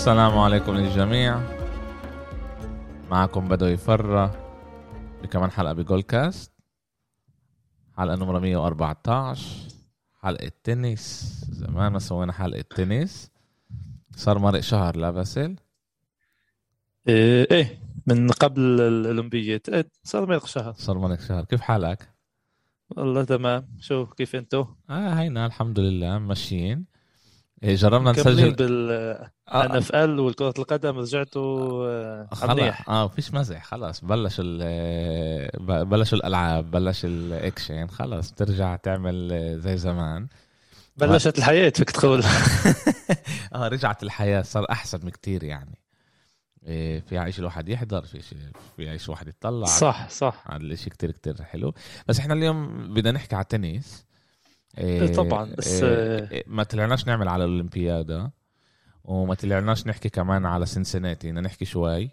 السلام عليكم للجميع. معكم بدو يفرى بكمان حلقة بجول كاست حلقة نمرة 114 حلقة تنس زمان ما سوينا حلقة تنس صار مرق شهر لا باسل. إيه إيه، من قبل الأولمبية. إيه، صار مرق شهر. صار مرق شهر. كيف حالك؟ والله تمام. شو كيف أنتو؟ آه هينا الحمد لله. ماشيين. جربنا مكملين نسجل. بال آه. NFL والكرة القدم رجعتوا آه، خلص منيح آه فيش مزح خلاص. بلش ال بلشوا الألعاب بلش الاكشن خلاص. ترجع تعمل زي زمان. بلشت الحياة فيك تقول. آه رجعت الحياة صار أحسن بكتير يعني. إيه في عيش الواحد يحضر في شيء في عيش الواحد يطلع. صح صح. على الإشي كتير كتير حلو. بس إحنا اليوم بدنا نحكي على التنس. إيه إيه طبعاً، بس- إيه ما طلعناش نعمل على الأولمبيادا وما طلعناش نحكي كمان على سنسناتي بدنا نحكي شوي.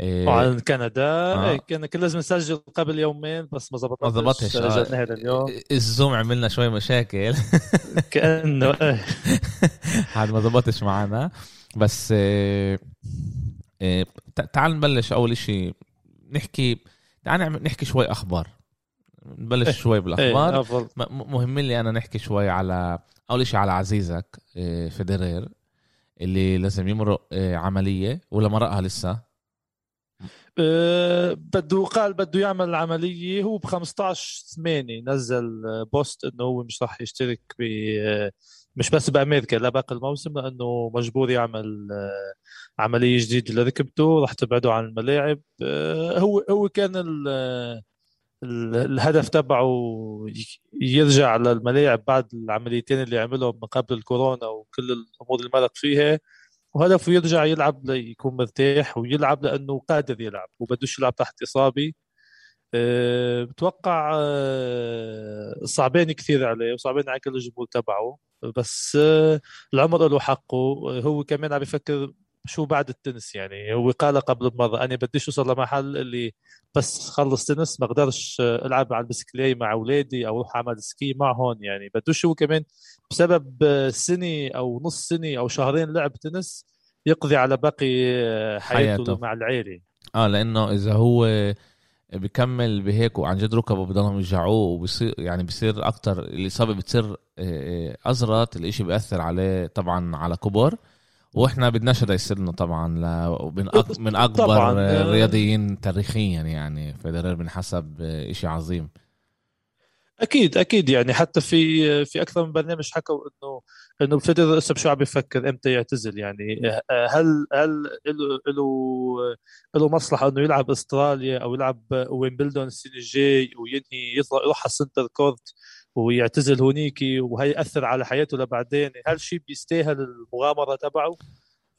إيه وعن كندا آه. إيه كان كان لازم نسجل قبل يومين بس ما زبطتش ما زبطش آه. لليوم. الزوم عملنا شوي مشاكل. كأنه إيه. هذا ما زبطش معنا بس آه، آه، تع- تعال نبلش أول إشي. نحكي تعال نحكي شوي أخبار. نبلش إيه، شوي بالأخبار. م- مهم لي أنا نحكي شوي على أول إشي على عزيزك آه، فيدرير اللي لازم يمرق آه، عملية ولا مرقها لسه؟ أه، بده قال بده يعمل عملية هو ب 15 8 نزل بوست إنه هو مش راح يشترك ب أه، مش بس بأمريكا لا باقي الموسم لأنه مجبور يعمل أه، عملية جديدة لركبته راح تبعده عن الملاعب. أه، هو هو كان الهدف تبعه يرجع للملاعب بعد العمليتين اللي عملهم من قبل الكورونا وكل الأمور اللي مرق فيها وهدفه يرجع يلعب ليكون مرتاح ويلعب لأنه قادر يلعب وبدوش يلعب تحت إصابة. أه، بتوقع أه، صعبين كثير عليه وصعبين على كل الجمهور تبعه بس أه، العمر له حقه. هو كمان عم بفكر شو بعد التنس يعني؟ هو قال قبل مرة أنا بديش أوصل لمحل اللي بس خلص تنس ما أقدرش ألعب على البسكلية مع أولادي أو أروح أعمل ski معهم يعني. بدوش هو كمان بسبب سنة أو نص سنة أو شهرين لعب تنس يقضي على باقي حياته, حياته. مع العيلة. آه لأنه إذا هو بكمل بهيك وعن جد ركبه بضلهم يوجعوه وبصير يعني بصير أكتر الاصابه بتصير آه، آه، ازرط الإشي بيأثر عليه طبعا على كبر وإحنا بدناش هذا يصير لنا طبعا ل- من أك- من أكبر طبعاً. آه، الرياضيين تاريخيا يعني فيدرر بنحسب آه، إشي عظيم أكيد أكيد يعني حتى في في أكثر من برنامج حكوا إنه إنه فيدرر هسه بشو عم بيفكر إمتى يعتزل يعني هل هل له له له مصلحة إنه يلعب أستراليا أو يلعب ويمبلدون السنة الجاي وينهي يطلع يروح على ال center court ويعتزل هونيكي وهي يأثر على حياته لبعدين هل شيء بيستاهل المغامرة تبعه؟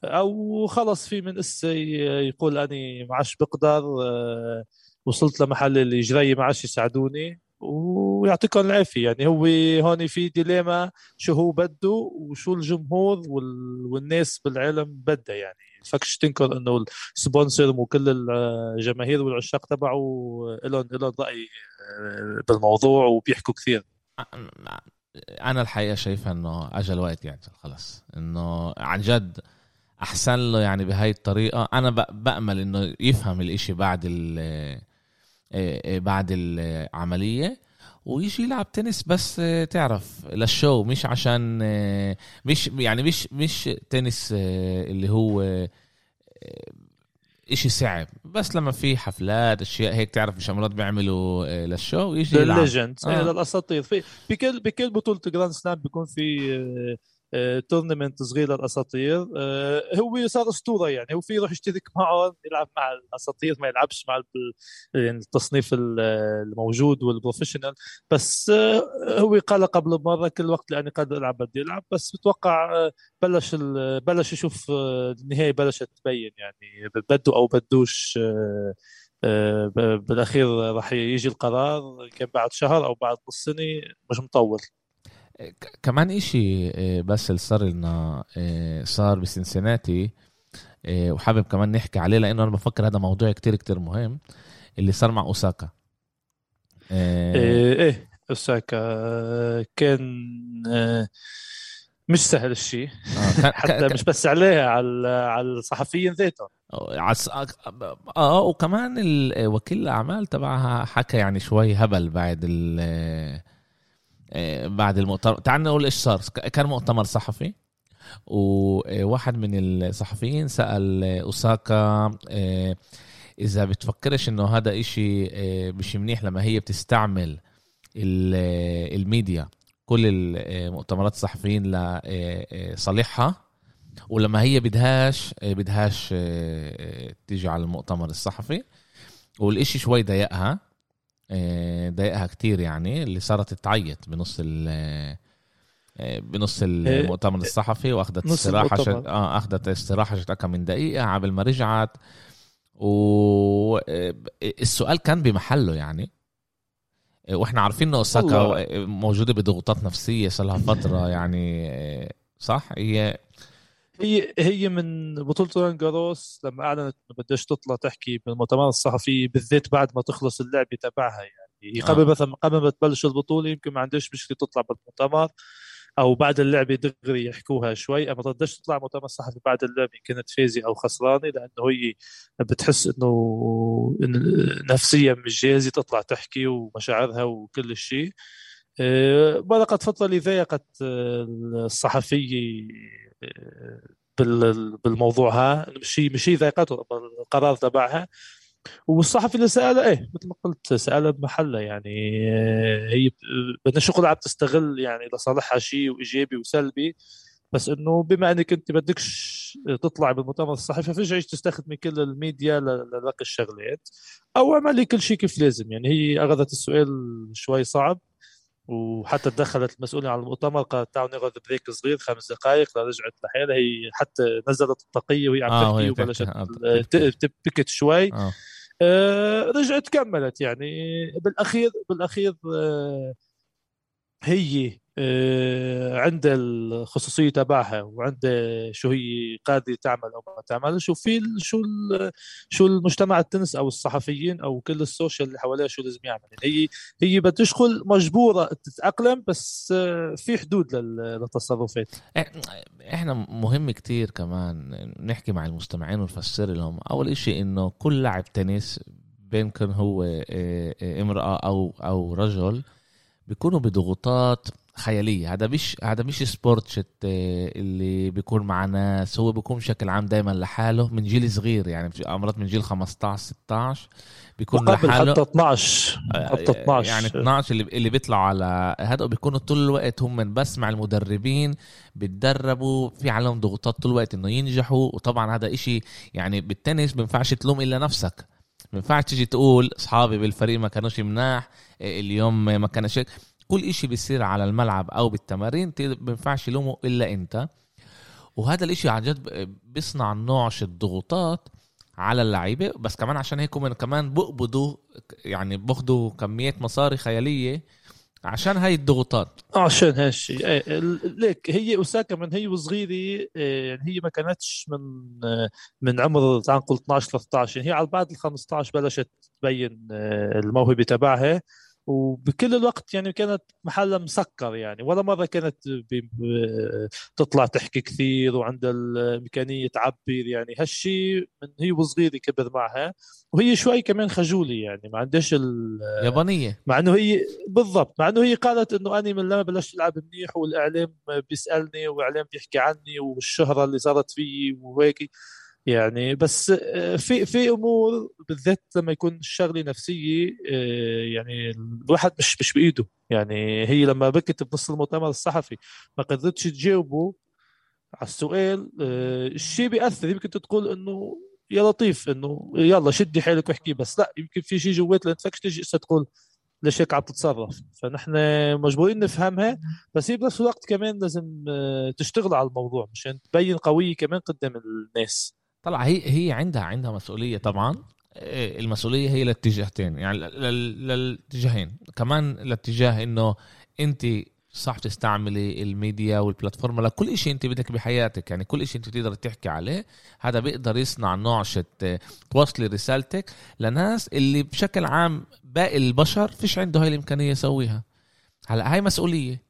أو خلص في من اسه يقول أني ما عادش بقدر آه، وصلت لمحل اللي إجراي ما عادش يساعدوني ويعطيكم العافية. يعني هو هون في dilemma شو هو بده وشو الجمهور وال... والناس بالعالم بدها. يعني فكش تنكر إنه ال sponsor وكل الجماهير والعشاق تبعه لهم لهم رأي آه، بالموضوع وبيحكوا كثير. أنا الحقيقة شايفه إنه اجى الوقت يعتزل خلص. إنه عن جد أحسن له يعني بهاي الطريقة. أنا بأمل إنه يفهم الإشي بعد ال آه، آه، بعد العملية ويجي يلعب تنس بس آه، تعرف للشو. مش عشان مش يعني مش مش تنس اللي هو إشي صعب بس لما في حفلات أشياء هيك تعرف مش مرات بيعملوا آه، للشو يجي يلعب لل legend آه. آه. للأساطير في بكل بكل بطولة جراند سلام بيكون في tournament صغير للأساطير. آه، هو صار أسطورة يعني هو في يروح يشترك معهم يلعب مع الأساطير ما يلعبش مع يعني التصنيف ال- الموجود وال professional بس آه، هو قال قبل مرة كل وقت لأني قادر ألعب بدي ألعب. بس بتوقع آه، بلش بلش يشوف آه، النهاية بلشت تبين يعني بده أو بدوش آه، آه، بالأخير راح يجي القرار كان بعد شهر أو بعد نص سنة مش مطول. كمان إشي آه، بس اللي صار لنا آه، صار بسنسناتي آه، وحابب كمان نحكي عليه لأنه أنا بفكر هذا موضوع كتير كتير مهم اللي صار مع أوساكا. إيه, إيه أوساكا كان مش سهل الشيء آه حتى مش بس عليها على على الصحفيين ذاتهم. عس... آه وكمان وكيل الأعمال تبعها حكى يعني شوي هبل بعد ال بعد المؤتمر. تعال نقول إيش صار. كان مؤتمر صحفي وواحد من الصحفيين سأل أوساكا آه، إذا بتفكرش إنه هذا إشي آه، مش منيح لما هي بتستعمل ال- آه، الميديا كل المؤتمرات الصحفيين لصالحها ولما هي بدهاش بدهاش آه، تيجي على المؤتمر الصحفي والإشي شوي ضايقها آه، ضايقها كتير يعني اللي صارت تعيط بنص ال آه، بنص المؤتمر الصحفي واخذت استراحة شت... آه اخذت استراحة شت كم من دقيقة عبل ما رجعت. والسؤال كان بمحله يعني. آه، وإحنا عارفين إنه أوساكا. موجودة بضغوطات نفسية صار لها فترة يعني آه، صح؟ هي هي هي من بطولة ران جاروس لما أعلنت إنه بدها تطلع تحكي بالمؤتمر الصحفي بالذات بعد ما تخلص اللعبة تبعها يعني. هي قبل آه. مثلا قبل ما تبلش البطولة يمكن ما عندهاش مشكلة تطلع بالمؤتمر أو بعد اللعبة دغري يحكوها شوي. أما تقدرش تطلع مؤتمر صحفي بعد اللعبة إن كانت فايزة أو خسرانة لأنه هي بتحس إنه نفسيا مش جاهزة تطلع تحكي ومشاعرها وكل الشيء آه، فترة اللي ضايقت آه، الصحفية آه، بال- بالموضوع ها مش هي مش هي ضايقته القرار تبعها. والصحفي اللي سأله إيه مثل ما قلت سأله بمحله يعني هي بدنا شغل عم تستغل يعني لصالحها شيء وإيجابي وسلبي بس إنه بما إنك أنت بدكش تطلع بالمؤتمر الصحفي فيش تستخدمي كل الميديا ل- لباقي الشغلات أو اعملي كل شيء كيف لازم. يعني هي أخذت السؤال شوي صعب. وحتى تدخلت المسؤولة عن المؤتمر قالت تعالوا ناخذ بريك صغير خمس دقائق رجعت لحالها. هي حتى نزلت الطاقية وهي عم آه، تحكي وبلشت آه، تبكت شوي. آه. آه، رجعت كملت يعني. بالأخير بالأخير آه، هي آه، عندها الخصوصية تبعها وعندها شو هي قادرة تعمل أو ما تعمل. شو في شو شو المجتمع التنس أو الصحفيين أو كل ال social اللي حواليها شو لازم يعمل. يعني هي هي بتشغل مجبورة تتأقلم بس آه، في حدود لل- للتصرفات. إحنا مهم كتير كمان نحكي مع المستمعين ونفسر لهم. أول إشي إنه كل لاعب تنس بين كان هو آه، امرأة أو أو رجل بيكونوا بضغوطات خيالية. هذا مش هذا مش sport شت آه، اللي بيكون مع ناس. هو بيكون بشكل عام دايما لحاله من جيل صغير يعني امرات من جيل 15 16 بيكون لحاله حتى 12 حتى 12 يعني 12 اللي اللي بيطلعوا على هذا. بيكونوا طول الوقت هم بس مع المدربين بتدربوا في عليهم ضغوطات طول الوقت إنه ينجحوا. وطبعا هذا إشي يعني بالتنس ما بينفعش تلوم إلا نفسك. ما ينفعش تيجي تقول أصحابي بالفريق ما كانوش مناح إيه، اليوم ما كانش كل إشي بيصير على الملعب أو بالتمارين ما يلومه إلا أنت. وهذا الإشي عن جد بيصنع نوعش الضغوطات على اللعيبة. بس كمان عشان هيك هم كمان بقبضوا يعني بأخذوا كميات مصاري خيالية عشان هاي الضغوطات. عشان هالشيء ال- ليك هي اوساكا من هي وصغيرة إيه، يعني هي ما كانتش من من عمر تعال نقول 12 13 يعني هي على بعد ال 15 بلشت تبين آه، الموهبة تبعها. وبكل الوقت يعني كانت محلها مسكر يعني ولا مرة كانت تطلع تحكي كثير وعندها الامكانيه تعبر يعني. هالشيء من هي وصغيرة كبر معها وهي شوي كمان خجولة يعني. ما عندهاش ال يابانية. مع إنه هي بالضبط مع إنه هي قالت إنه أنا من لما بلشت ألعب منيح والإعلام بيسألني والاعلام بيحكي عني والشهرة اللي صارت فيي وهيك. يعني بس آه، في في أمور بالذات لما يكون الشغلة نفسية آه، يعني الواحد مش مش بإيده. يعني هي لما بكت بنص المؤتمر الصحفي ما قدرتش تجاوبه على السؤال آه، الشيء بيأثر. يمكن تقول إنه يا لطيف إنه يلا شدي حيلك واحكي بس. لا يمكن في شيء جوات تيجي هسه تقول ليش هيك عم تتصرف. فنحن مجبورين نفهمها بس هي بنفس الوقت كمان لازم تشتغل على الموضوع مشان تبين قوية كمان قدام الناس. طلع هي هي عندها عندها مسؤولية طبعا. إيه، المسؤولية هي للاتجاهتين يعني لل- لل- للاتجاهين. كمان لاتجاه إنه أنت صح تستعملي الميديا والبلاتفورم لكل شيء أنت بدك بحياتك يعني كل شيء أنت بتقدر تحكي عليه هذا بيقدر يصنع نوعشة آه، توصلي رسالتك. لناس اللي بشكل عام باقي البشر فيش عنده هاي الإمكانية يسويها. هلا هاي مسؤولية.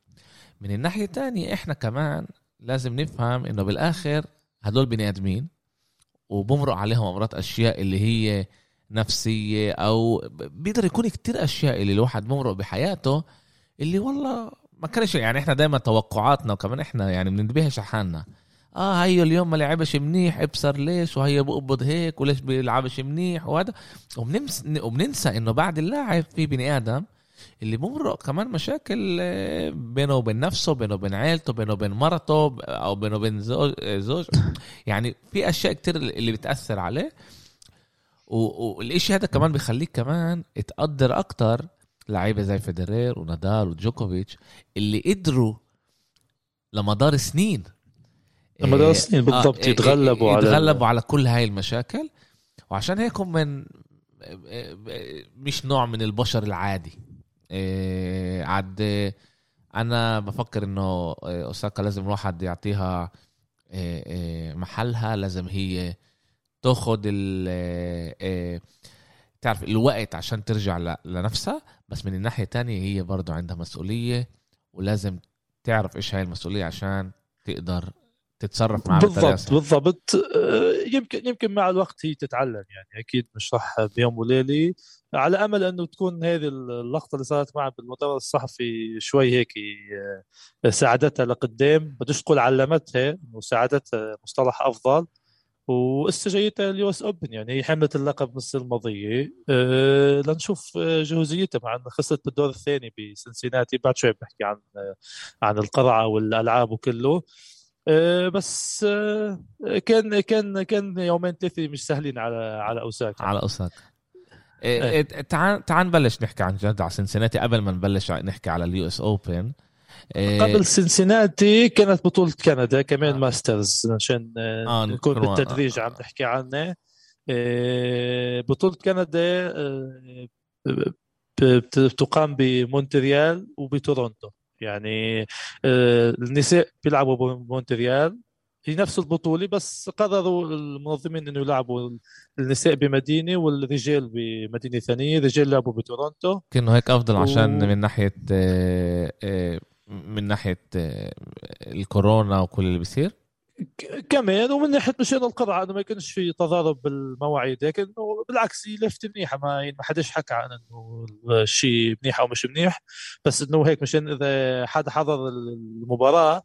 من الناحية الثانية إحنا كمان لازم نفهم إنه بالآخر هدول بني آدمين. وبمرق عليهم امراض أشياء اللي هي نفسية أو بيقدر يكون كتير أشياء اللي الواحد بمرق بحياته اللي والله ما كانش يعني إحنا دائما توقعاتنا وكمان إحنا يعني بننتبهش على حالنا آه هيو اليوم ما لعبش منيح ابصر ليش؟ وهي بقبض هيك وليش بيلعبش منيح؟ وهذا وبننسى إنه بعد اللاعب في بني آدم اللي بمرق كمان مشاكل آه، بينه وبين نفسه بينه وبين عيلته بينه وبين مرته أو بينه وبين زوج, زوج. يعني في أشياء كتير اللي بتأثر عليه. والإشي هذا كمان بيخليك كمان تقدر أكتر لعيبة زي فيدرير ونادال وجوكوفيتش اللي قدروا لمدار سنين. لمدار سنين بالضبط آه يتغلبوا على يتغلبوا على كل هاي المشاكل. وعشان هيك هم من مش نوع من البشر العادي. عاد أنا بفكر إنه أوساكا لازم الواحد يعطيها إيه إيه محلها لازم هي تاخذ ال إيه تعرف الوقت عشان ترجع لنفسها. بس من الناحية الثانية هي برضه عندها مسؤولية ولازم تعرف إيش هاي المسؤولية عشان تقدر تتصرف مع بالضبط بالضبط. آه، يمكن يمكن مع الوقت هي تتعلم يعني أكيد مش راح بيوم وليلة على أمل أنه تكون هذه اللقطة اللي صارت معها بالمؤتمر الصحفي شوي هيك آه، ساعدتها لقدام. بدوش تقول علمتها وساعدتها مصطلح أفضل. واستجايتها ال US Open يعني هي حملت اللقب السنة الماضية. أه لنشوف جهوزيتها مع انها خسرت بالدور الثاني بسنسيناتي. بعد شوي بحكي عن عن القرعة والألعاب وكله. بس كان كان كان يومين ثلاثة مش سهلين على على اوساكا على اوساكا إيه. إيه، تعال تعال نبلش نحكي عن جد على سنسيناتي قبل ما نبلش نحكي على اليو إس اوبن إيه. قبل سنسيناتي كانت بطولة كندا كمان آه. ماسترز عشان آه نكون بالتدريج آه. عم نحكي عنها إيه بطولة كندا آه بتقام بمونتريال وبتورونتو يعني آه النساء بيلعبوا بمونتريال هي نفس البطولة بس قرروا المنظمين إنه يلعبوا النساء بمدينة والرجال بمدينة ثانية. الرجال لعبوا بتورونتو. كأنه هيك أفضل عشان و... من ناحية آه، آه، من ناحية آه، الكورونا وكل اللي بيصير. كمان ومن ناحية مشان القرعه إنه ما يكونش في تضارب بالمواعيد لكن بالعكس هي لفتة منيحة. ما يعني ما حدش حكى عن إنه الشيء منيح أو مش منيح بس إنه هيك مشان إذا حدا حضر المباراة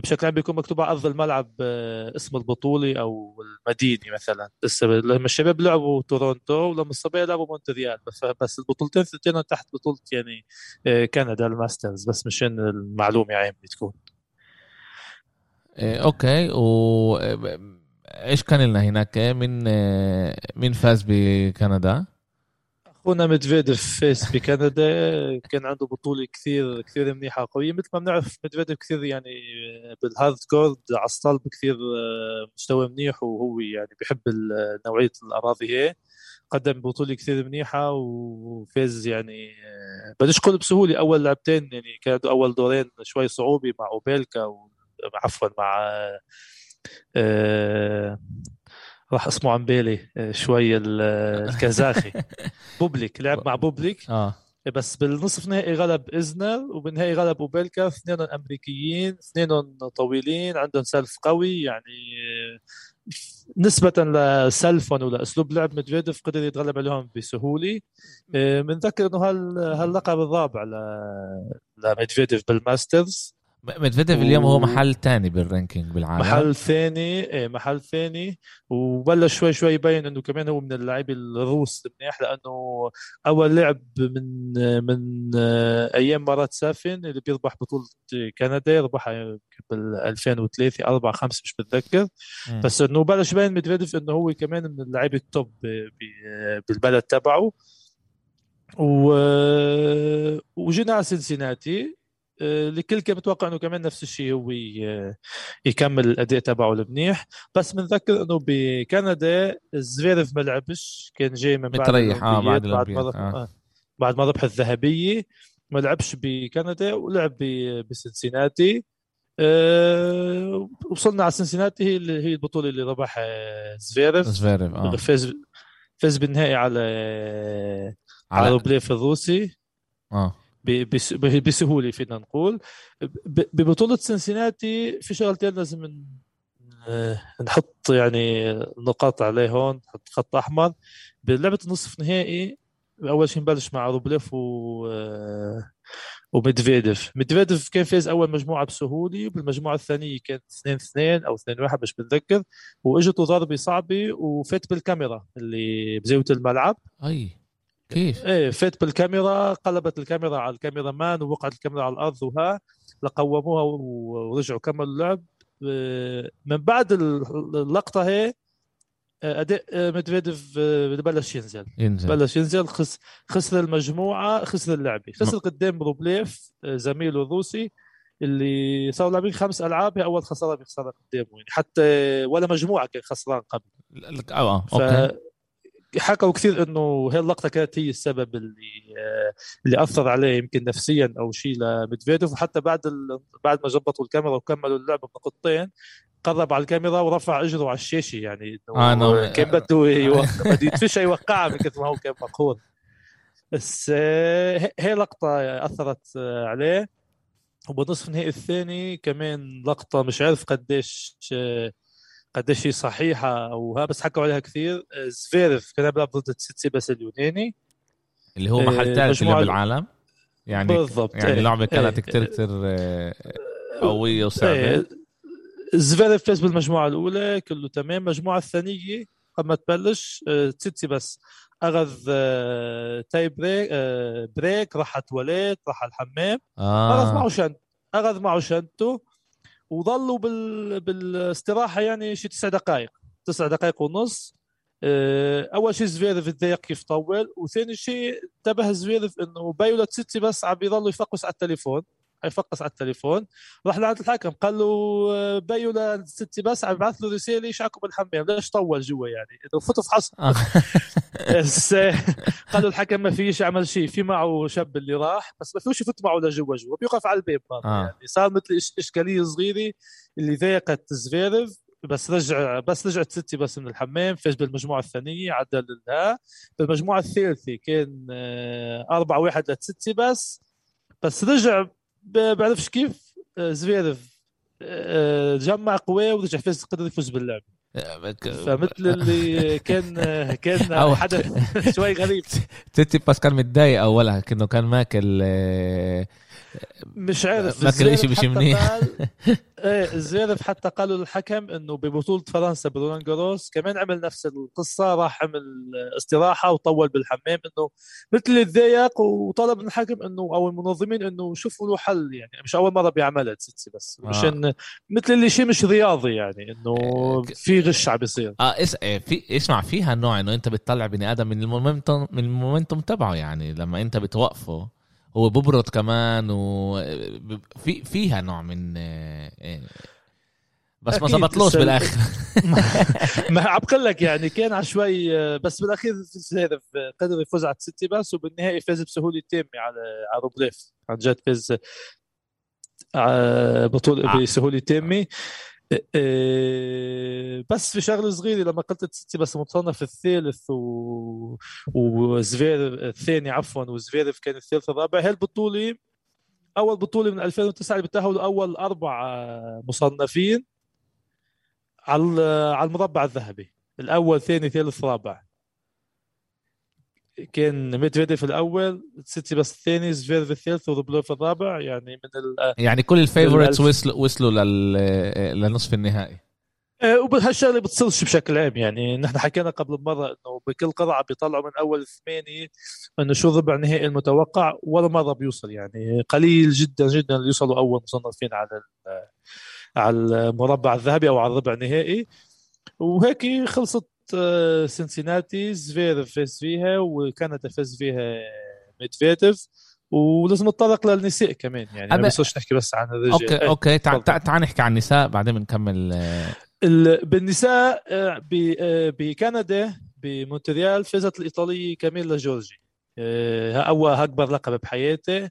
بشكل عام بيكون مكتوب على أرض الملعب آه، اسم البطولة أو المدينة مثلا. لسه لما الشباب لعبوا تورونتو ولما الصبيه لعبوا مونتريال بس بس البطولتين اثنين تحت بطولة يعني آه، كندا الماسترز. بس مشان المعلومة عامه تكون إيه okay. و إيش كان لنا هناك؟ من مين فاز بكندا؟ أخونا ميدفيديف فاز بكندا كان عنده بطولة كثير كثير منيحة قوية مثل ما بنعرف ميدفيديف كثير يعني بال hard court على الصلب كثير آه، مستوى منيح وهو يعني بيحب نوعية الأراضي هي. قدم بطولة كثير منيحة وفاز يعني آه، بديش أقول بسهولة أول لعبتين يعني كانوا أول دورين شوي صعوبة مع أوبيلكا عفوا مع آه راح اسمه عن بالي آه، شوي الكازاخي بوبليك لعب مع بوبليك. آه. بس بالنصف نهائي غلب ازنر وبالنهائي غلب أوبيلكا. اثنين أمريكيين اثنين طويلين عندهم serve قوي يعني آه، نسبة ل serve هم ولاسلوب لعب مدفيديف قدر يتغلب عليهم بسهولة. بنذكر آه، إنه هاللقب الرابع لمدفيديف بالماسترز. مدفيديف اليوم هو محل ثاني بال ranking بالعالم. محل ثاني إيه محل ثاني. وبلش شوي شوي يبين إنه كمان هو من اللاعبين الروس المنيح لأنه أول لعب من من أيام مرات سافين اللي بيربح بطولة كندا ربحها بال 2003 4 5 مش بتذكر بس إنه بلش يبين مدفيديف إنه هو كمان من اللاعبين ال top بالبلد تبعه. و وجينا على سنسيناتي. الكل كان متوقع إنه كمان نفس الشيء هو يكمل الأداء تبعه المنيح. بس بنذكر إنه بكندا زفيرف ما لعبش كان جاي من بعد متريح آه بعد بعد آه. بعد ما ربح الذهبية. ما لعبش بكندا ولعب بسنسيناتي. أه وصلنا على سنسيناتي هي هي البطولة اللي ربح زفيرف زفيرف آه. فاز فاز بالنهائي على على روبليف الروسي. آه. بسهولة فينا نقول. ببطولة سنسيناتي في شغلتين لازم نحط يعني نقاط عليه هون نحط خط أحمر. بلعبة النصف نهائي أول شيء نبلش مع روبليف و وميدفيديف. ميدفيديف كان فاز أول مجموعة بسهولة وبالمجموعة الثانية كانت 2 2 أو 2 1 مش بتذكر واجته ضربة صعبة وفات بالكاميرا اللي بزاوية الملعب. أي. كيف؟ إيه فات بالكاميرا قلبت الكاميرا على ال cameraman ووقعت الكاميرا على الأرض وها لقوموها ورجعوا كملوا اللعب. آه، من بعد اللقطة هي آه، أداء آه، ميدفيديف بلش ينزل. ينزل. بلش ينزل خس خسر المجموعة خسر اللعبة. خسر قدام روبليف زميله الروسي اللي صاروا لاعبين خمس ألعاب هي أول خسارة بيخسرها قدامه يعني حتى ولا مجموعة كان خسران قبل. آه أوكي. حكوا كثير إنه هي اللقطة كانت هي السبب اللي اللي أثر عليه يمكن نفسيا أو شيء لميدفيديف وحتى بعد ال... بعد ما ظبطوا الكاميرا وكملوا اللعبة بنقطتين قرب على الكاميرا ورفع اجره على الشاشة يعني إنه آه كان بده بده يدفشها يوقعها من كثر ما هو كان مقهور. بس آه، هي لقطة أثرت آه، عليه. وبنصف النهائي الثاني كمان لقطة مش عارف قديش آه، قديش هي صحيحة أو ها بس حكوا عليها كثير. زفيرف كان بيلعب ضد بس اليوناني. اللي هو محل ثالث اللي بالعالم. يعني بالضبط. يعني لعبة إيه. كانت كثير كثير قوية وصعبة. زفيرف فاز بالمجموعة الأولى كله تمام. المجموعة الثانية قبل ما تبلش تسيتسيباس. أخذ tie break break راح تواليت راح الحمام. آه. أخذ معه شنط أخذ معه شنطه وظلوا بال... بالاستراحة يعني شي تسع دقائق. تسع دقائق ونص. أول شيء زفيرف تضايق كيف طول وثاني شيء انتبه زفيرف إنه بايو لا تسيتسيباس عم بيضلوا يفقس على التليفون. يفقس على التليفون. راح لعند الحكم قال له آه، بيو لستي بس عم يبعث له رسالة يشعكوا بالحمام؟ ليش طول جوا يعني؟ انه فوتوا فحص آه. بس آه، قال له الحكم ما فيش عمل شيء. في معه شاب اللي راح بس ما فيش يفوت معه لجوا جوا بيوقف على الباب آه. يعني. صار مثل إشكالية صغيرة اللي ضايقت زفيرف بس رجع بس رجعت ستي بس من الحمام. فاز بالمجموعة الثانية عدل لها. بالمجموعة الثالثة كان أربعة واحد لستي بس. بس رجع بعرفش كيف؟ آه، زفيرف. آه، جمع قواه ورجع فاز قدر يفوز باللعبه فمثل اللي كان كان حدث شوي غريب. تسيتسيباس كان متضايق اولها كأنه كان ماكل آه، مش عارف ماكل شيء مش منيح. إيه زفيرف حتى قالوا للحكم إنه ببطولة فرنسا برولان غاروس كمان عمل نفس القصة راح عمل استراحة وطول بالحمام إنه مثل اللي تضايق وطلب من الحكم إنه أو المنظمين إنه شوفوا له حل يعني مش أول مرة بيعملها تسيتسي بس آه. مثل اللي شيء مش رياضي يعني إنه إيه، في غش عم بيصير. آه اس... إيه، في اسمع فيها نوع إنه أنت بتطلع بني آدم من المومنتوم من المومنتوم تبعه يعني لما أنت بتوقفه. هو ببرد كمان وفي فيها نوع من آه، بس ما زبطلوش بالآخر. ما عبقل لك يعني كان عشوائي آه، بس بالأخير قدر يفوز على تسيتسيباس وبالنهائي فاز بسهولة تامة على على روبليف. عن جد فاز آه، بطولة بسهولة تامة. إيه، بس في شغله صغيره لما قلت تسيتسيباس متصنف الثالث و... وزفيرف الثاني عفوا وزفيرف كان الثالث الرابع هي البطوله اول بطوله من 2009 اللي بتاهلوا اول أربع مصنفين على على المربع الذهبي الأول ثاني ثالث رابع كان ميدفيديف الأول تسيتسيباس الثاني زفيرف الثالث وروبليف الرابع يعني من ال يعني كل ال favorites وصلوا وصلوا لل... لنصف النهائي. آه، وبهالشغله بتصيرش بشكل عام يعني نحن حكينا قبل مرة إنه بكل قرعة بيطلعوا من أول ثمانيه إنه شو ربع نهائي المتوقع ولا مرة بيوصل يعني قليل جدا جدا اللي يوصلوا أول مصنفين على على المربع الذهبي أو على الربع النهائي. وهيك خلصت سنسيناتي زفيرف فاز فيها وكندا فاز فيها ميدفيديف. ولازم نتطرق للنساء كمان. يعني ما بصيرش نحكي بس عن الرجال. أوكي أوكي تعال تعال نحكي عن النساء بعدين بنكمل آه. بالنساء آه، بكندا بمونتريال فازت الإيطالية كاميلا جورجي. اول أكبر لقب بحياتي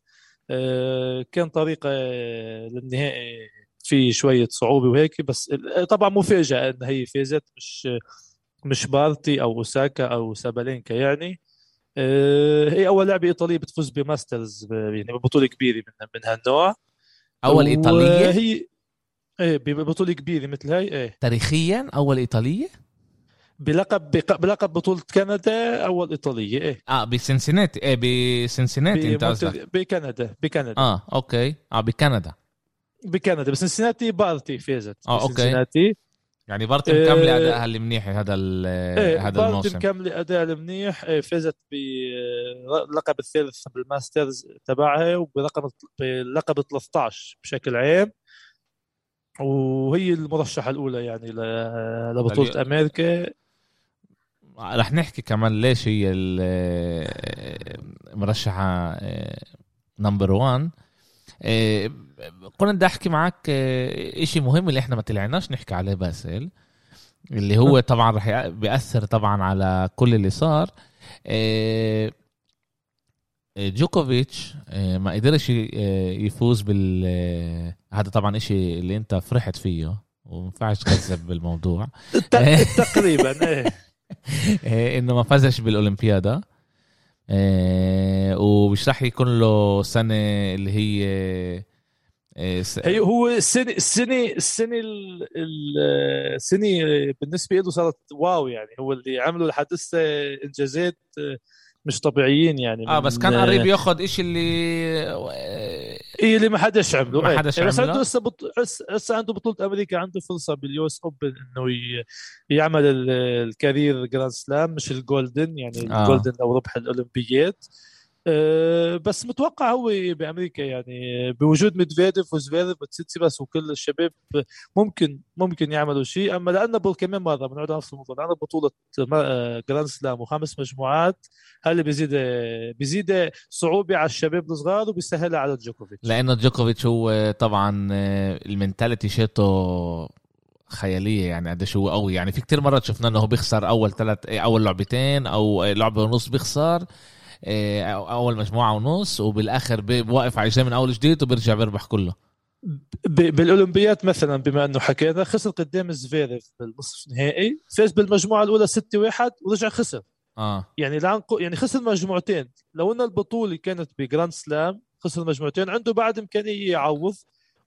كان طريقة للنهائي في شوية صعوبة وهيك بس طبعا مفاجأة إن هي فازت مش مش بارتي أو أوساكا أو سابالينكا يعني آه، هي أول لعبة إيطالية بتفوز ب Masters يعني ببطولة كبيرة من من هالنوع. أول إيطالية؟ هي إيه ببطولة كبيرة مثل هاي إيه. تاريخيا أول إيطالية؟ بلقب بق- بلقب بطولة كندا أول إيطالية إيه. آه بسنسناتي إيه بسنسناتي أنت قصدك. بكندا بكندا. آه okay. آه بكندا. بكندا بس سنسناتي بارتي فازت. آه، okay. سنسناتي يعني بارتي إيه. مكمله ادائها المنيح هذا إيه هذا بارتي الموسم. مكمله أداء المنيح إيه فازت باللقب الثالث بال Masters تبعها وبرقم بلقب 13 بشكل عام. وهي المرشحة الأولى يعني لبطولة ال U- أمريكا. رح نحكي كمان ليش هي ال- مرشحة number 1 كنا بدي أحكي معك آه، إشي مهم اللي إحنا ما طلعناش نحكي عليه باسل اللي هو طبعا رح بيأثر طبعا على كل اللي صار. آه، جوكوفيتش آه، ما قدرش آه، يفوز بال آه، هذا طبعا إشي اللي أنت فرحت فيه وما ينفعش تكذب بالموضوع. تقريبا إيه. إنه ما فازش بالأولمبيادا. إيه، ومش راح يكون له سنة اللي هي إيه، س- هي هو السنة السنة السنة ال- ال- السنة بالنسبة له صارت واو يعني. هو اللي عمله لحد هسه إنجازات مش طبيعيين يعني آه بس كان قريب ياخذ إشي اللي إيه اللي ما حدش عمله ما إيه. حدش بس عمله. عنده هسه بط... هسه- عنده بطولة أمريكا عنده فرصة بال US Open إنه ي... يعمل ال- ال career Grand Slam مش ال golden يعني آه. ال golden أو ربح الأولمبيات بس متوقع هو بأمريكا يعني. بوجود ميدفيديف وزفيرف وتسيتسيباس وكل الشباب ممكن ممكن يعملوا شيء. أما لأنه بول كمان مرة بنعود نفس الموضوع. لأنه بطولة ما- Grand Slam وخمس مجموعات هل بيزيد بيزيد صعوبة على الشباب الصغار وبيسهلها على جوكوفيتش. لأنه جوكوفيتش هو طبعا آه، ال mentality شيته خيالية يعني قديش هو قوي. يعني في كتير مرات شفنا إنه هو بيخسر أول ثلاث أول لعبتين أو لعبة ونص بيخسر. آه، أول مجموعة ونص وبالآخر بوقف على من أول جديد وبيرجع بيربح كله. بالأولمبيات مثلا بما إنه حكينا خسر قدام زفيرف بالنصف نهائي فاز بالمجموعة الأولى 6 1 ورجع خسر. آه. يعني يعني خسر مجموعتين. لو إن البطولة كانت ب Grand Slam خسر مجموعتين. عنده بعد إمكانية يعوض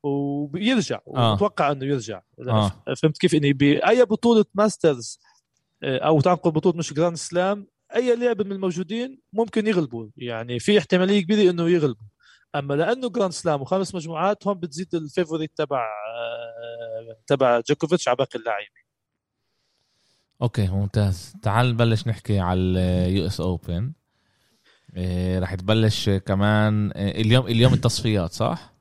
وبيرجع. آه. ومتوقع إنه يرجع. آه. فهمت كيف؟ اني بأي بطولة Masters آه، أو تعال نقول بطولة مش Grand Slam أي لاعب من الموجودين ممكن يغلبوا. يعني في احتمالية كبيرة إنه يغلبوا. أما لأنه Grand Slam وخمس مجموعات هون بتزيد ال favorite تبع آه، تبع جوكوفيتش على باقي اللعيبه okay ممتاز. تعال نبلش نحكي على ال US Open رح تبلش كمان آه، اليوم اليوم التصفيات صح؟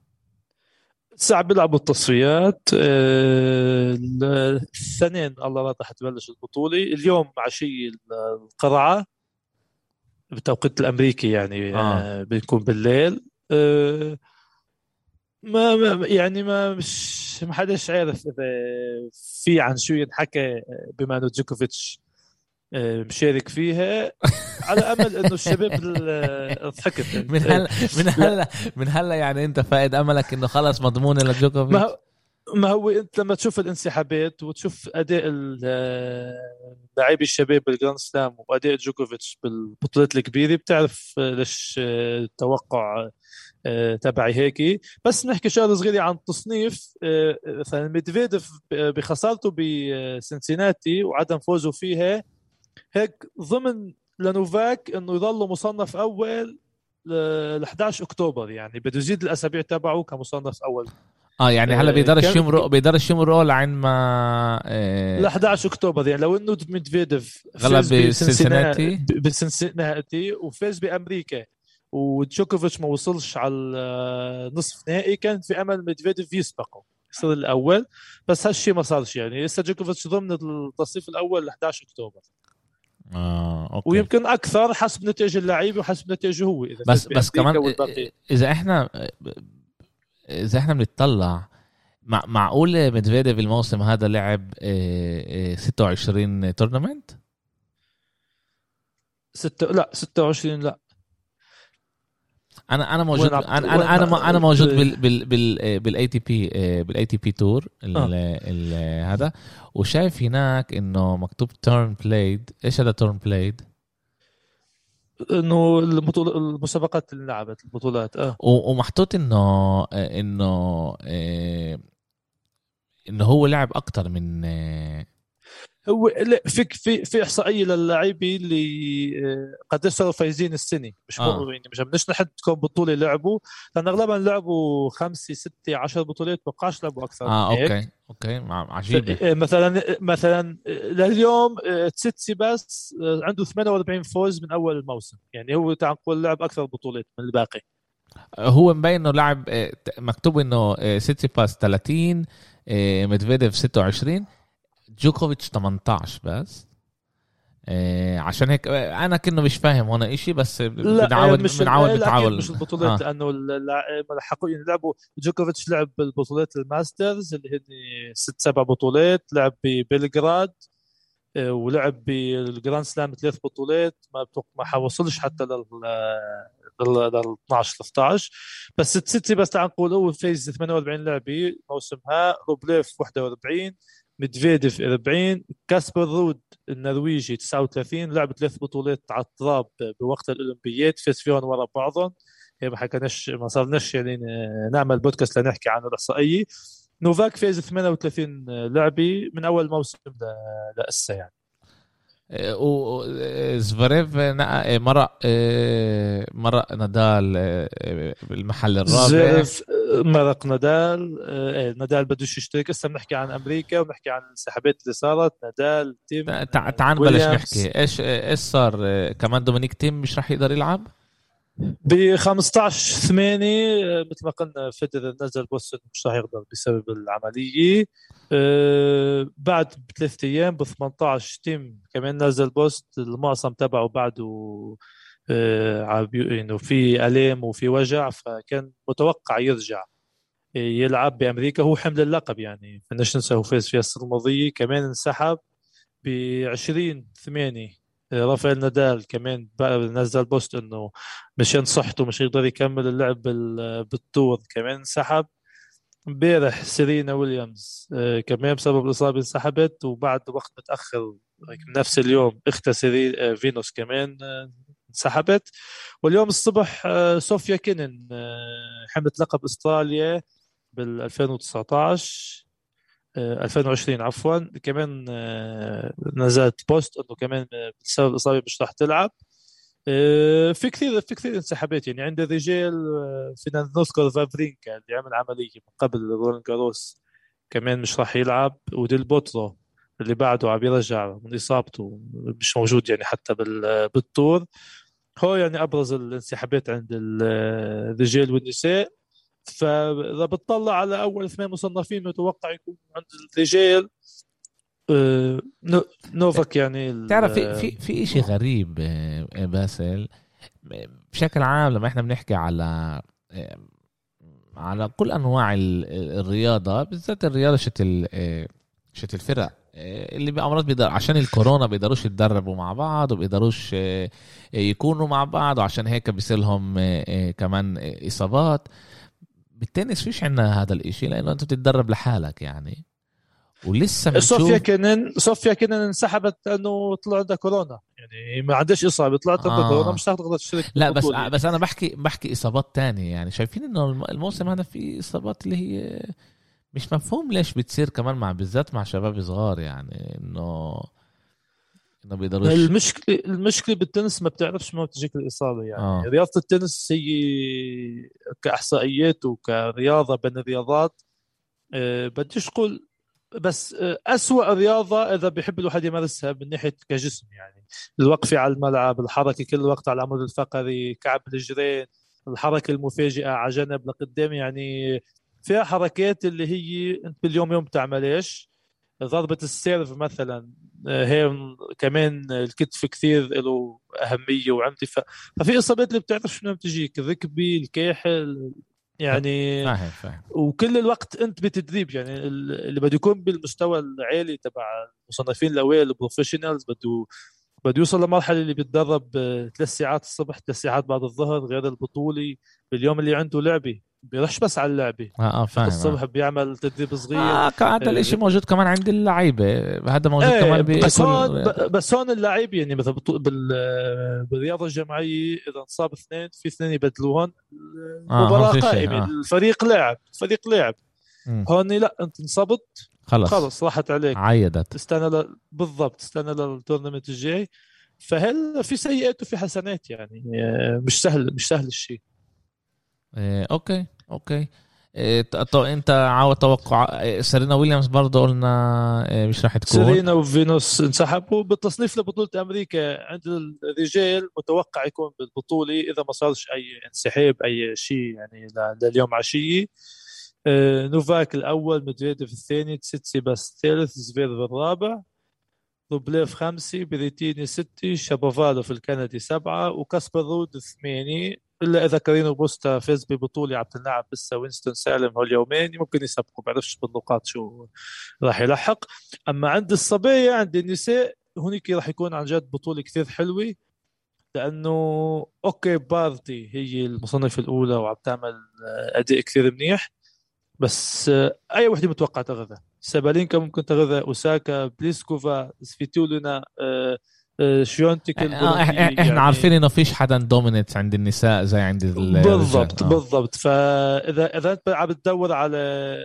الساعة بيلعبوا التصفيات آه، الاثنين الله راح تبلش البطولة اليوم عشية القرعة بالتوقيت الأمريكي يعني آه. آه. بيكون بالليل آه، ما ما- يعني ما مش ما حداش عارف إذا في عن شو ينحكى بما إنه جوكوفيتش مشارك فيها على أمل إنه الشباب ال- ضحكت. من هلا من هلا من هلا يعني أنت فاقد أملك إنه خلص مضمون ما لجوكوفيتش هو- ما هو أنت لما تشوف الانسحابات وتشوف أداء ال- لاعبي الشباب بال Grand Slam وأداء جوكوفيتش بالبطولات الكبيرة بتعرف ليش التوقع آه، تبعي هيك. بس نحكي شغلة صغيرة عن التصنيف. آه، مثلا ميدفيديف بخسارته بسنسيناتي وعدم فوزه فيها هيك ضمن لنوفاك إنه يضل مصنف أول ل 11 أكتوبر يعني بده يزيد الأسابيع تبعه كمصنف أول. آه يعني هلا بيقدرش كان- يمرق بيقدرش يمرق لعين ما آه، ل 11 أكتوبر يعني لو إنه ميدفيديف غلب بسنسناتي. بسنسناتي وفاز بأمريكا وجوكوفيتش ما وصلش على النصف نهائي كان في أمل ميدفيديف يسبقه يصير الأول. بس هالشيء ما صارش يعني لسه جوكوفيتش ضمن التصنيف الأول ل 11 أكتوبر. آه أوكي. ويمكن أكثر حسب نتائج اللعيبه وحسب نتائجه هو إذا بس بس كمان. إذا إحنا إذا إحنا بنطلع مع معقول ميدفيديف الموسم هذا لعب آه، آه، 26 tournament ستة لا 26 لا. أنا أنا موجود أنا أنا أنا, أنا موجود بال بال بال بال ATP بال ATP Tour. هذا. وشايف هناك إنه مكتوب tourn played إيش هذا tourn played إنه المطول... المسابقات اللي لعبت البطولات آه. ومحطوط إنه إنه إيه، إنه هو لعب أكثر من هو لا في في في إحصائية للاعبين اللي آه، قد صاروا فايزين السنة. مش آه. يعني مش بدناش نحد كم بطولة لعبوا. لأن اغلبا لعبوا خمسة ستة عشر بطولات ما بقاش لعبوا أكثر. آه أوكي أوكي عجيبة. آه، مثلا مثلا آه، لليوم تسيتسيباس عنده 48 فوز من أول الموسم. يعني هو تعال نقول لعب أكثر بطولات من الباقي. هو مبين إنه لعب مكتوب إنه تسيتسيباس 30 ميدفيديف 26 جوكوفيتش 18 بس. إيه عشان هيك أنا كنه مش فاهم هون إشي بس بنعود مش بنعود بتعود مش البطولات آه. لأنه لحقوا يعني لعبوا جوكوفيتش لعب بالبطولات ال Masters اللي هن ست سبع بطولات لعب ببلغراد إيه، ولعب بالجراند سلام ثلاث بطولات ما ما حوصلش حتى لل لل 12 13 بس تسيتسيباس تعال نقول هو فاز 48 لعبه موسمها روبليف 41 ميدفيديف 40 كاسبر رود النرويجي 39 لعب ثلاث بطولات على التراب بوقت الأولمبيات فاز فيهم ورا بعضهم. ما حكيناش ما صارناش يعني نعمل بودكاست لنحكي عن الإحصائية. نوفاك فاز 38 لعبة من أول موسم لسه يعني. وزفريف مرق مرق نادال بالمحل الرابع. مرق نادال نادال بدوش يشترك. هسه بنحكي عن أمريكا وبنحكي عن الانسحابات اللي صارت. نادال تيم تعال نبلش نحكي. إيش إيش صار؟ كمان دومينيك تيم مش راح يقدر يلعب؟ ب 15 8 مثل ما قلنا فيدرر نزل post مش راح يقدر بسبب العملية. أه بعد بثلاث أيام ب 18 تيم كمان نزل post المعصم تبعه بعده أه إنه في الام وفي وجع فكان متوقع يرجع يلعب بأمريكا. هو حمل اللقب يعني بدناش ننسى هو فاز فيها السنة الماضية كمان انسحب ب 20 8 رافائيل نادال كمان نزل post إنه مشان صحته مش يقدر يكمل اللعب بال Tour كمان انسحب امبارح سيرينا ويليامز. آه، كمان بسبب الاصابه انسحبت وبعد وقت متأخر نفس اليوم اختها سيري آه، فينوس كمان آه، انسحبت. واليوم الصبح صوفيا كينن حملت لقب إستراليا بال 2019 2020 عفوا. كمان آه، نزلت post إنه كمان بسبب الاصابه مش راح تلعب. آه، في كثير في كثير انسحابات. يعني عند الرجال آه، فينا نذكر فافرينكا اللي عمل عملية من قبل رولان جاروس. كمان مش راح يلعب. وديل بوترو اللي بعده عم يرجع من إصابته مش موجود يعني حتى بالطور. هو يعني أبرز الانسحابات عند الرجال والنساء. فإذا بتطلع على أول اثنين مصنفين متوقع يكون عند الرجال آه، نوفك يعني تعرف في في في شيء غريب آه، باسل. بشكل عام لما إحنا بنحكي على آه، على كل أنواع الرياضة بالذات الرياضة شت شت الفرق اللي بأمراض بيقدر عشان الكورونا بيقدروش يتدربوا مع بعض وبيقدروش يكونوا مع بعض وعشان هيك بيصير لهم كمان إصابات. بالتنس فيش عندنا هذا الإشي لأنه أنت بتتدرب لحالك يعني. ولسه بنشوف صوفيا كنن صوفيا كنن انسحبت لأنه طلع عندها كورونا. يعني ما عندهاش إصابة طلعت عندها آه. كورونا مش تقدر تشترك لا بس يعني. بس أنا بحكي بحكي إصابات تانية يعني. شايفين إنه الموسم هذا فيه إصابات اللي هي مش مفهوم ليش بتصير كمان مع بالذات مع شباب صغار يعني. إنه انه بيقدروش المشكلة المشكلة بالتنس ما بتعرفش ما بتجيك الإصابة يعني. آه. رياضة التنس هي كأحصائيات وكرياضة بين الرياضات أه بديش أقول بس آه، أسوأ رياضة إذا بيحب الواحد يمارسها من ناحية كجسم يعني. الوقفة على الملعب الحركة كل الوقت على العمود الفقري كعب الجرين الحركة المفاجئة على جنب لقدام يعني. فيها حركات اللي هي أنت باليوم يوم بتعملهاش ضربة ال serve مثلا هي كمان الكتف كثير له أهمية وعمتي ففي إصابات اللي بتعرف شنو بتجيك الركبة الكاحل يعني فاهم فاهم وكل الوقت أنت بتدريب يعني اللي بده يكون بالمستوى العالي تبع المصنفين الأوائل ال professionals بده بده يوصل لمرحلة اللي بيتدرب ثلاث ساعات الصبح ثلاث ساعات بعد الظهر غير البطولة باليوم اللي عنده لعبة. بيروحش بس على اللعبة. آه آه فاهم الصبح آه. بيعمل تدريب صغير. آه هذا الإشي موجود كمان عند اللعيبة. هذا موجود إيه كمان بس هون بكل بس هون اللعيب يعني مثلا بطو- بال بالرياضة الجماعية إذا انصاب اثنين في اثنين آه، هون في شيء، قائمة آه. الفريق لعب الفريق لعب. هون لا انت انصبت خلص. خلص راحت عليك. عيدت. تستنى ل... بالضبط تستنى للتورنمنت الجاي. فهل في سيئات وفي حسنات يعني آه، مش سهل مش سهل الشيء. إيه أوكي. أوكي. ط- انت عاود توقع إيه، سيرينا ويليامز برضه قلنا إيه مش راح تكون. سيرينا وفينوس انسحبوا بالتصنيف لبطولة أمريكا عند الرجال متوقع يكون بالبطولة إذا ما صارش أي انسحاب أي شيء يعني لليوم عشية. آه، نوفاك الأول مدفيديف الثاني تسيتسيباس الثالث زفيرف الرابع روبليف خمسة بريتيني ستة شابوفالوف الكندي سبعة وكاسبر رود ثمانية إلا إذا كارينو بوستا فاز ببطولة عم تلعب لسه وينستون سالم هاليومين ممكن يسبقوا بعرفش بالنقاط شو راح يلحق. أما عند الصبايا عند النساء هونيك راح يكون عن جد بطولة كثير حلوة لأنه أوكي بارتي هي المصنفة الأولى وعم تعمل أداء كثير منيح بس آه، أي وحدة متوقع تاخذها سابالينكا ممكن تاخذها أوساكا بليسكوفا سفيتولينا آه، آه، شيونتيك آه إحنا يعني- عارفين إنه فيش حدا dominate عند النساء زي عند ال- بالضبط. آه. بالضبط. فاذا إذا أنت عم تدور على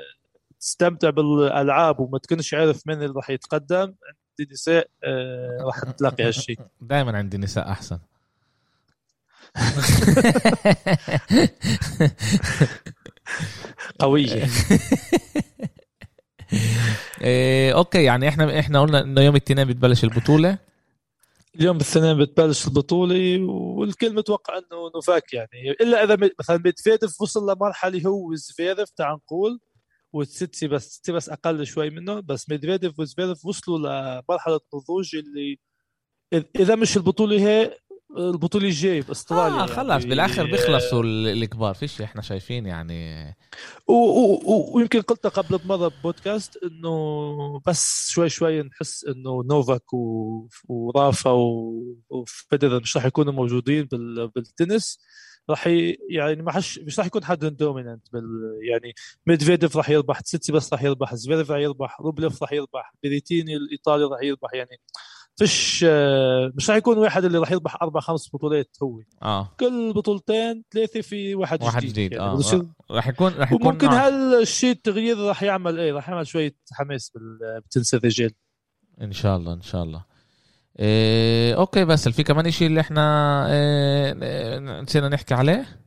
تستمتع بالألعاب وما تكونش عارف من اللي راح يتقدم عند النساء آه، راح تلاقي هالشيء دائما عند النساء أحسن. قوية. إيه okay يعني إحنا إحنا قلنا إنه يوم الاثنين بتبلش البطولة. اليوم بالاثنين بتبلش البطولة والكل متوقع إنه نوفاك يعني. إلا إذا مثلا ميدفيديف وصل لمرحلة هو زفيرف تعال نقول وتسيتسيباس تسيتسيباس أقل شوي منه بس ميدفيديف وزفيرف وصلوا لمرحلة نضوج اللي إذا مش البطولة هي البطولة الجاية باستراليا آه خلص يعني بالآخر بيخلصوا ال- الكبار. فيش إحنا شايفين يعني. و- و- و- ويمكن قلت قبل بمره ببودكاست إنه بس شوي شوي نحس إنه نوفاك و- ورافا و- وفيدرر مش راح يكونوا موجودين بال- بالتنس. راح ي- يعني ما حش مش راح يكون حد dominant بال يعني ميدفيديف راح يربح تسيتسيباس راح يربح زفيرف راح يربح روبليف راح يربح بيريتيني الإيطالي راح يربح. يعني فيش آه، مش راح يكون واحد اللي راح يربح أربع خمس بطولات هو. آه. كل بطولتين ثلاثة في واحد, واحد جديد, جديد يعني. آه بصير- راح يكون راح يكون وممكن نوع- هالشيء التغيير راح يعمل إيه راح يعمل شوية حماس بال- بتنس الرجال إن شاء الله إن شاء الله. إيه okay بس في كمان إشي اللي إحنا إيه نسينا نحكي عليه؟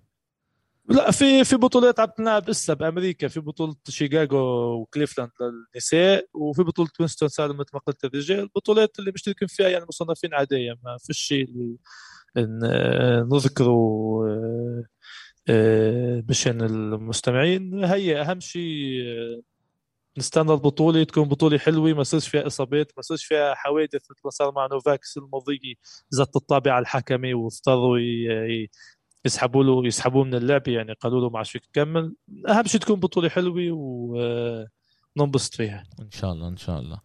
لا في في بطولات عم تلعب لسه بأمريكا في بطولة شيكاغو وكليفلاند للنساء وفي بطولة وينستون سالم مثل ما قلت الرجال البطولات اللي مشتركين فيها يعني مصنفين عادية ما فيش شيء آه، نذكره آه، آه، مشان المستمعين. هي أهم شيء آه، نستنى البطولة تكون بطولة حلوة ما يصيرش فيها إصابات ما يصيرش فيها حوادث مثل ما صار مع نوفاكس الماضية زت الطابع الحكمي واضطروا يسحبوا له يسحبوه من اللعبة يعني قالوا له ما عادش فيك تكمل. أهم شيء تكون بطولة حلوة وننبسط فيها. إن شاء الله إن شاء الله.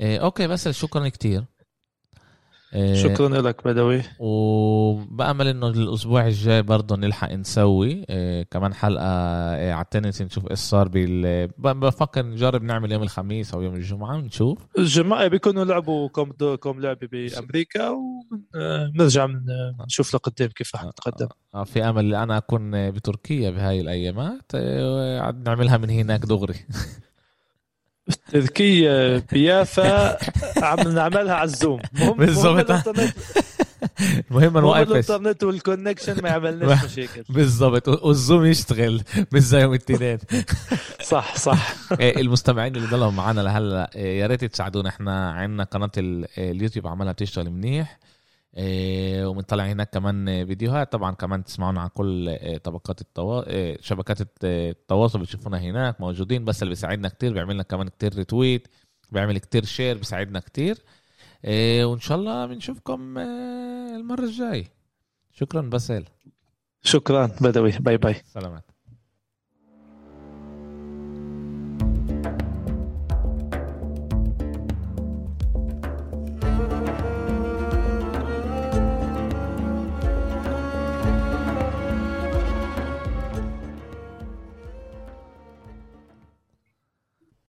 إيه okay بس شكرا إيه شكرا لك بدوي. وبأمل إنه الأسبوع الجاي برضه نلحق نسوي إيه كمان حلقة إيه على التنس نشوف إيش صار بال بفكر نجرب نعمل يوم الخميس أو يوم الجمعة ونشوف. الجماعة بيكونوا لعبوا كم كم لعبة بأمريكا ونرجع نشوف لقدام كيف راح نتقدم آه، في أمل أنا أكون بتركيا بهاي الأيامات إيه، نعملها من هناك دغري. تركيا بيافا عم نعملها على الزوم. بالضبط. المهم مهم نوقف الانترنت وال connection ما يعملناش مشاكل. بالضبط. والزوم يشتغل مش زي يوم الاثنين صح صح. إيه، المستمعين اللي ضلوا معنا لهلا إيه، يا ريت تساعدونا إحنا عندنا قناة ال- اليوتيوب عمالها بتشتغل منيح. إيه، وبنطلع هناك كمان فيديوهات. طبعا كمان تسمعونا على كل إيه، طبقات التوا... إيه، شبكات الت- التواصل بتشوفونا هناك موجودين بس اللي بيساعدنا كتير بيعملنا كمان كتير retweet بيعمل كتير share بيساعدنا كتير. وإن شاء الله بنشوفكم المرة الجاي شكرا باسل. شكرا بدوي. bye bye سلامات.